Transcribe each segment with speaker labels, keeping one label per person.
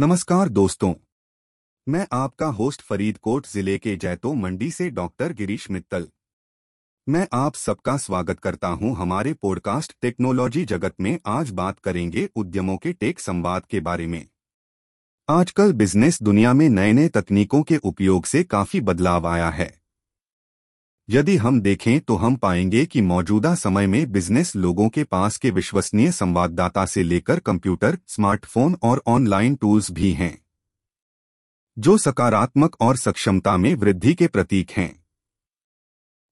Speaker 1: नमस्कार दोस्तों। मैं आपका होस्ट फरीदकोट ज़िले के जैतो मंडी से डॉक्टर गिरीश मित्तल। मैं आप सबका स्वागत करता हूँ हमारे पॉडकास्ट टेक्नोलॉजी जगत में आज बात करेंगे उद्यमों के टेक संवाद के बारे में। आजकल बिज़नेस दुनिया में नए नए तकनीकों के उपयोग से काफ़ी बदलाव आया है। यदि हम देखें तो हम पाएँगे कि मौजूदा समय में बिज़नेस लोगों के पास के विश्वसनीय संवाददाता से लेकर कंप्यूटर, स्मार्टफ़ोन और ऑनलाइन टूल्स भी हैं, जो सकारात्मक और सक्षमता में वृद्धि के प्रतीक हैं।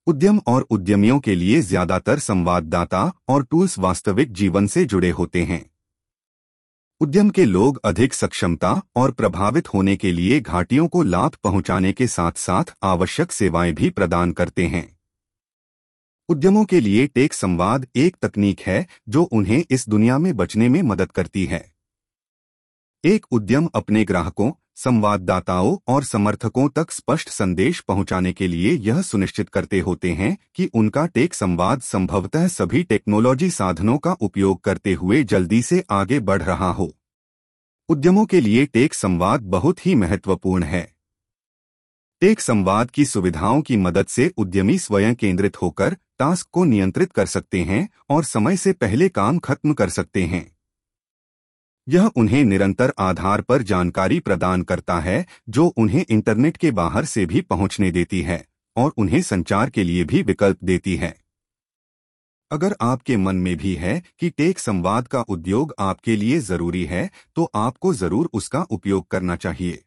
Speaker 1: उद्यम और उद्यमियों के लिए ज़्यादातर संवाददाता और टूल्स वास्तविक जीवन से जुड़े होते हैं। उद्यम के लोग अधिक सक्षमता और प्रभावित होने के लिए घाटियों को लाभ पहुँचाने के साथ साथ आवश्यक सेवाएँ भी प्रदान करते हैं। उद्यमों के लिए टेक संवाद एक तकनीक है जो उन्हें इस दुनिया में बचने में मदद करती है। एक उद्यम अपने ग्राहकों संवाददाताओं और समर्थकों तक स्पष्ट संदेश पहुँचाने के लिए यह सुनिश्चित करते होते हैं कि उनका टेक संवाद संभवतः सभी टेक्नोलॉजी साधनों का उपयोग करते हुए जल्दी से आगे बढ़ रहा हो। उद्यमों के लिए टेक संवाद बहुत ही महत्वपूर्ण है। टेक संवाद की सुविधाओं की मदद से उद्यमी स्वयं केंद्रित होकर टास्क को नियंत्रित कर सकते हैं और समय से पहले काम खत्म कर सकते हैं। यह उन्हें निरंतर आधार पर जानकारी प्रदान करता है, जो उन्हें इंटरनेट के बाहर से भी पहुँचने देती है, और उन्हें संचार के लिए भी विकल्प देती है। अगर आपके मन में भी है कि टेक संवाद का उद्योग आपके लिए ज़रूरी है तो आपको ज़रूर उसका उपयोग करना चाहिए।